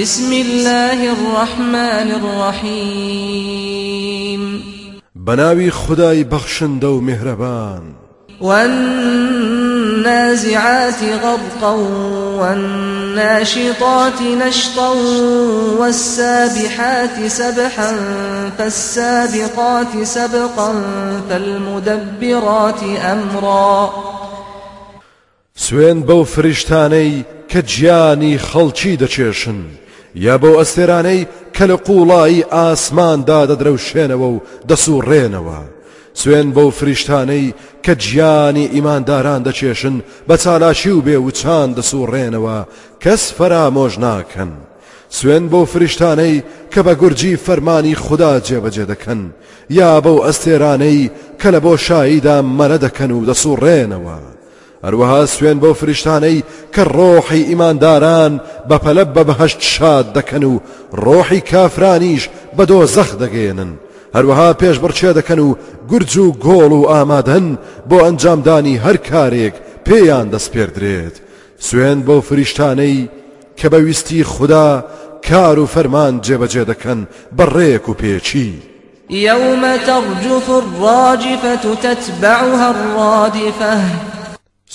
بسم الله الرحمن الرحيم. بناوي خداي بخشن دو مهربان. والنازعات غرقا والناشطات نشطا والسابحات سبحا فالسابقات سبقا فالمدبرات أمرا. سوێن بەو فریشتانەی کە گیانی خەڵکی دەکێشن یا بەو ئەستێرانەی کە لە قوڵایی ئاسماندا دەدرەوشێنەوە و دەسوڕێنەوە. سوێن بەو فریشتانەی کە گیانی ئیمانداران دەکێشن بە چالاکی و بێوچان دەسوڕێنەوە کەس فەرامۆش ناکەن. سوێن بەو فریشتانەی کە بە گورجی فەرمانی خودا جێبەجێ دەکەن یا بەو ئەستێرانەی کە لە بۆ شاییدا مەرە دەکەن و دەسوڕێنەوە. هەروەها سوێن بۆ فریشتانەی کە ڕۆحی ئیمانداران بەپەلە بە بەهشت شاد دەکەن و ڕۆحی کافرانیش بە دۆ زەخ دەگەێنن هەروەها پێش بڕچێ دەکەن و گورج و گۆڵ و ئامادەن بۆ ئەنجامدانی هەر کارێک پێیان دەستپێردرێت. سوێن بۆ فریشتانەی کە بەویستی خوددا کار و فەرمان جێبەجێ دەکەن بەڕێک و پێچی. يوم ترجف الراجفة تتبعها الرادفة.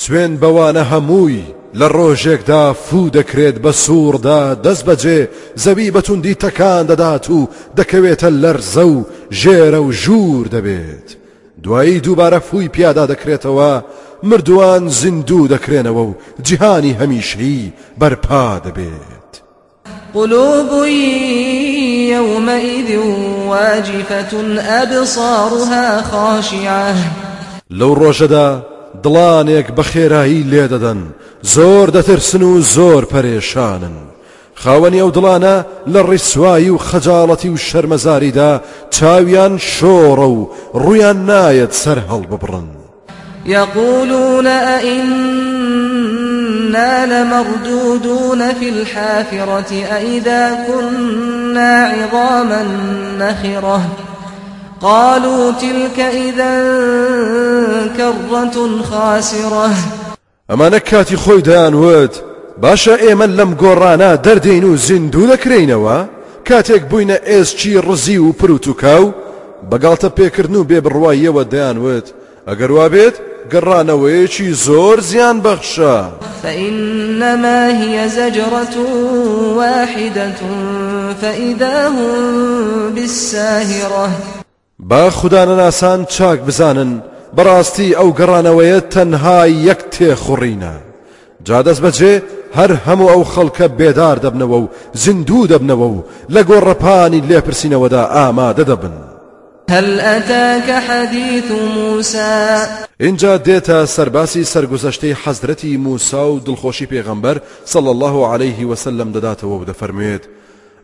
سوێن بەوانە هەمووی لە ڕۆژێکدا فو دەکرێت بە سووردا دەست بەجێ زەوی بەتوندی تەکان دەدات و دەکەوێتە لەرزە و ژێرە و ژوور دەبێت. دوایی دووبارە فووی پیادا دەکرێتەوە مردووان زیندوو دەکرێنەوە و جیهانی هەمیشەی بەرپا دەبێت. قلوب يومئذ واجفة أبصارها خاشعة. لەو ڕۆژەدا دڵانێک بە خێرایی لێدەدەن زۆر دەترسن و زۆر پەرێشانن. خاوەنی ئەو دڵانە لە ڕیسایی و خەجاڵەتی و شەرمەزاریدا چاویان شۆڕە و ڕویان نایەت سەر هەڵ ببڕن. يقولون أئنا لمردودون في الحافرة أئذا كنا عظاما نخرة؟ قالوا تلك إذا كرة خاسرة. ئەوانە کاتی خۆی دەیانوت باشە ئێمە لەم گۆڕانە دەردێین و زیندوو دەکرێینەوە کاتێک بووینە ئێسکی ڕزیو و پرتوکاو بە گاڵتە پێکردن و بێبڕواییەوە دەیانوت ئەگەر وابێت گەڕانەوەیەکی زۆر زیان بەخشە. فإنما هي زجرة واحدة فإذا هم بالساهرة. با خودانەناسان چاک بزانن بەڕاستی ئەو گەڕانەوەیە تەنها یەک تێخوڕینە. جا دەست بەجێ هەر هەموو ئەو خەڵکە بێدار دەبنەوە و زیندوو دەبنەوە و لە گۆڕەپانی لێپرسینەوەدا ئامادە دەبن. هل أتاك حديث موسى اینجا دێتە سەرباسی سەرگوزەشتەی حەزرەتی موسا و دڵخۆشی پێغەمبەر صلى الله عليه وسلم دەداتەوە و دەفەرموێت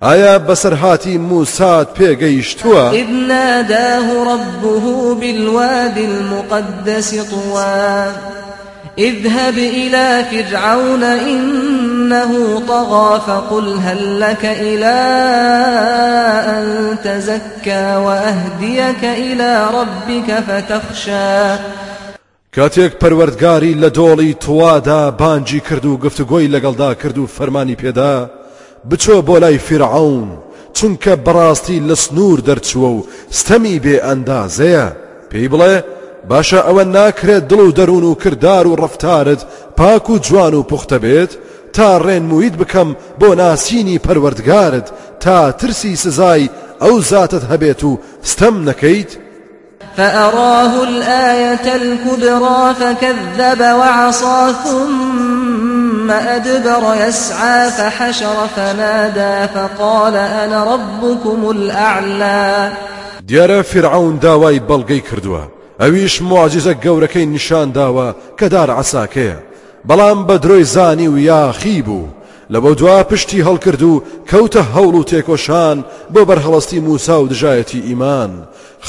ئایا بەسەرهاتی موسات پێگەیشتووە؟ إذ ناداه ربه بالواد المقدس طوى. اذهب إلى فرعون إنه طغى فقل هل لك إلى أن تزكى وأهديك إلى ربك فتخشى. کاتێک پەروەردگاری لە دۆڵی توادا بانجی کرد و گفتوگۆی لەگەڵدا کرد و فەرمانی پێدا بچۆ بۆ لای فرعون چونکە بەڕاستی لە سنوور دەرچووە و ستەمی بێ ئەندازەیە. پێی بڵێ باشە ئەوە ناکرێت دڵ و دەروون و کردار و ڕفتارت پاک و جوان و پوختە بێت. تا ڕێنمویت بکەم بۆ ناسینی پەروەردگارت تا ترسی سزای ئەو زاتت هەبێت و ستەم نەکەیت. فأراه الآية الكبرى فكذب وعصى ثم أدبر يسعى فحشر فنادى فقال أنا ربكم الأعلى. دیارە فرعون داوای بەڵگەی کردووە. ئەویش معجزە گەورەکەی نیشان داوە کە دار عساکەیە بەڵام بە درۆی زانی و یاخی بوو. لە دوا پشتی هەڵکرد و کەوتە هەوڵ و تێکۆشان بۆ بەرهەڵستی موسا و دژایەتی ئیمان.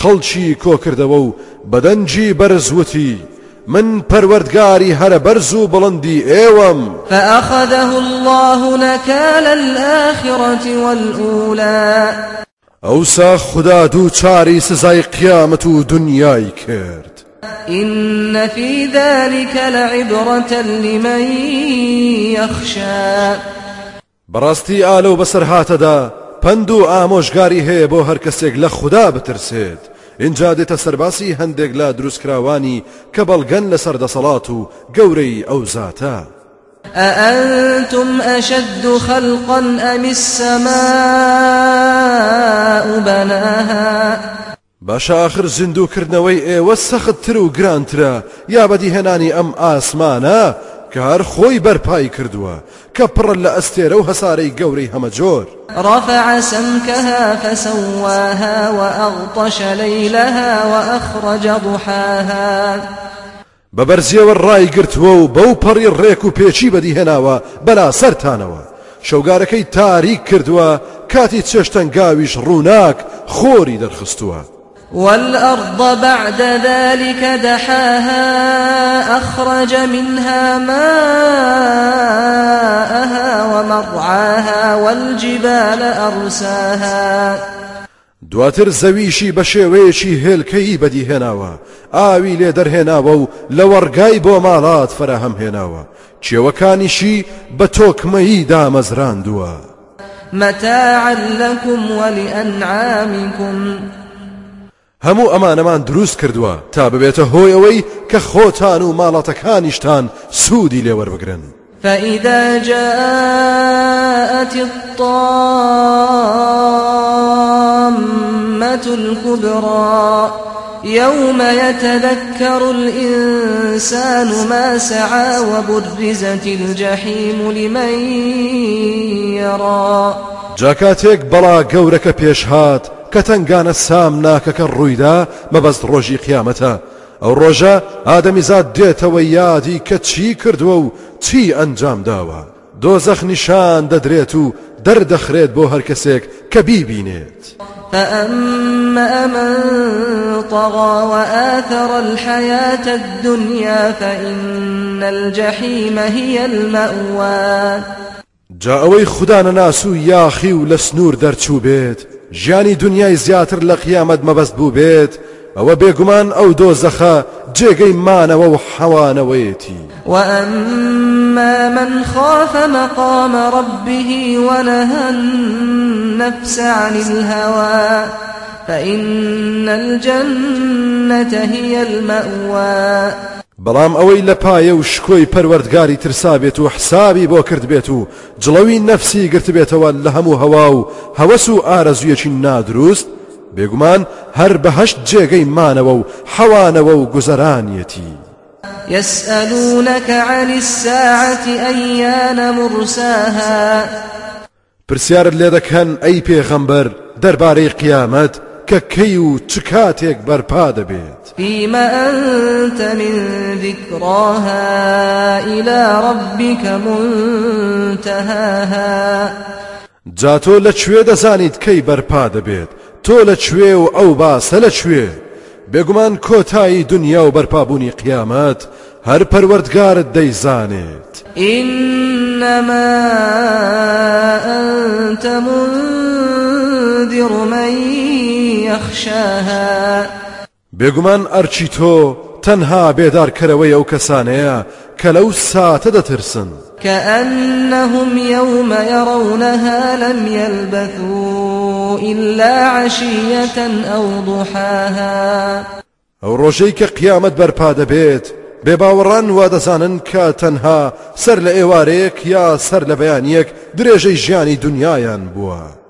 خەڵکی کۆکردەوە و بەدەنجی بەرزوتی من پەروەردگاری هەرە بەرز و بڵندی ئێوەم فأخذه الله نكال الآخرة والأولى. ئەوسا خدا دوو چاری سزای قیامەت و دنیای کرد. إن في ذلك لعبرة لمن يخشى. بەڕاستی ئالە و بەسەر هاتەدا پند و ئامۆژگاری هەیە بۆ هەر کەسێک لە بترسێت اینجا دێتە سەرباسی هەندێک لە دروستکراوانی کە بەڵگەن لە سەردەسەڵات و گەورەی ئەو زاتە. أأنتم أشد خلقا أم السماء بناها؟ باشە آخر زیندووکردنەوەی ئێوە سەختتر و گرانترە. یا بەدیهێنانی ئەم ئاسمانە کە هەر خۆی بەرپای کردووە کە پڕ لە ئەستێرە و هەسارەی گەورەی هەمەجۆر رفع سمكها فسواها وأغطش ليلها وأخرج ضحاها. بەبەرزیەوە ڕای گرتووە و بەو پەڕی ڕێک و پێچی بەدیهێناوە بەلا سەرتانەوە. شەوگارەکەی تاریک کردووە کاتی چێشتەنگاویش ڕووناک خۆری دەرخستووە. والأرض بعد ذلك دحاها أخرج منها ماءها ومرعاها والجبال أرساها. دواتر زەویشی بە شێوەیەکی هێلکەی بەدیهێناوە ئاوی لێ دەرهێناوە و لە وەرگای بۆ ماڵات فراهەم هێناوە. کێوەکانیشی بە تۆکمەیی دامەزراندووە. متاعا لكم ولأنعامكم هەموو ئەمانەمان دروست کردووە تا ببێتە هۆی ئەوەی کە خۆتان و ماڵاتەکانیشتان سوودی لێوەربگرن فإذا جاءت الطامة الكبرى يوم يتذكر الإنسان ما سعى وبرزت الجحيم لمن يرى جاکاتێک بەڵا گەورەکە پێشهات کە تنگانە سام ناکەکە ڕوویدا مەبەست ڕۆژی قیامەتە ئەو ڕۆژە ئادەمیزاد دێتەوە یادی کە چی کردووە و چی ئەنجام داوە دۆزەخ نیشان دەدرێت و دەردەخرێت بۆ هەر کەسێک کە بیبینێت فأما من طغى وآثر الحياة الدنيا فإن الجحيم هي المأوى. جا ئەوەی خوددانە ناس و یاخی و لە سنوور دەرچوو بێت ژیانی دنیای زیاتر لە قیامەت مەبەست بوو بێت ئەوە بێگومان ئەو دۆزەخە جێگەی مانەوە و وأما من خاف مقام ربه ونهى النفس عن الهوى فإن الجنة هي المأوى. بەڵام ئەوەی لە پایە و شکۆی پەروەردگاری ترسابێت و حسابی بۆ کرد بێت و جڵەوی نەفسی گرت بێتەوە لە هەموو هەوا و هەوەس و ئارەزویەکی نادروست بێگومان هەر بەهشت جێگەی مانەوە و حەوانەوە و گوزەرانیەتی. يسألونك عن الساعة أيان مرساها؟ پرسیارت لێ دەکەن ئەی پێغەمبەر دەربارەی قیامەت کە کەی و چ کاتێک بەرپا دەبێت. أنت من ذكراها إلى ربك منتهاها. جا تۆ لەکوێ دەزانیت کەی بەرپا دەبێت. تۆ لەکوێ و ئەو باسە لەکوێ بێگومان کۆتایی دنیا و بەرپابوونی قیامەت هەر پەروەردگارت دەیزانێت. إنما أنت منذر من يخشاها. بێگومان ئەرچی تۆ تەنها بێدارکەرەوەی ئەو کەسانەیە کە لەو ساتە دەترسن. كأنهم يوم يرونها لم يلبثوا إلا عشية أو ضحاها. ئەو ڕۆژەی کە قیامەت بەرپا دەبێت بێباوەڕان وا دەزانن کە تەنها سەر لە ئێوارەیەک یا سەر لە بەیانیەک درێژەی ژیانی دنیایان بووە.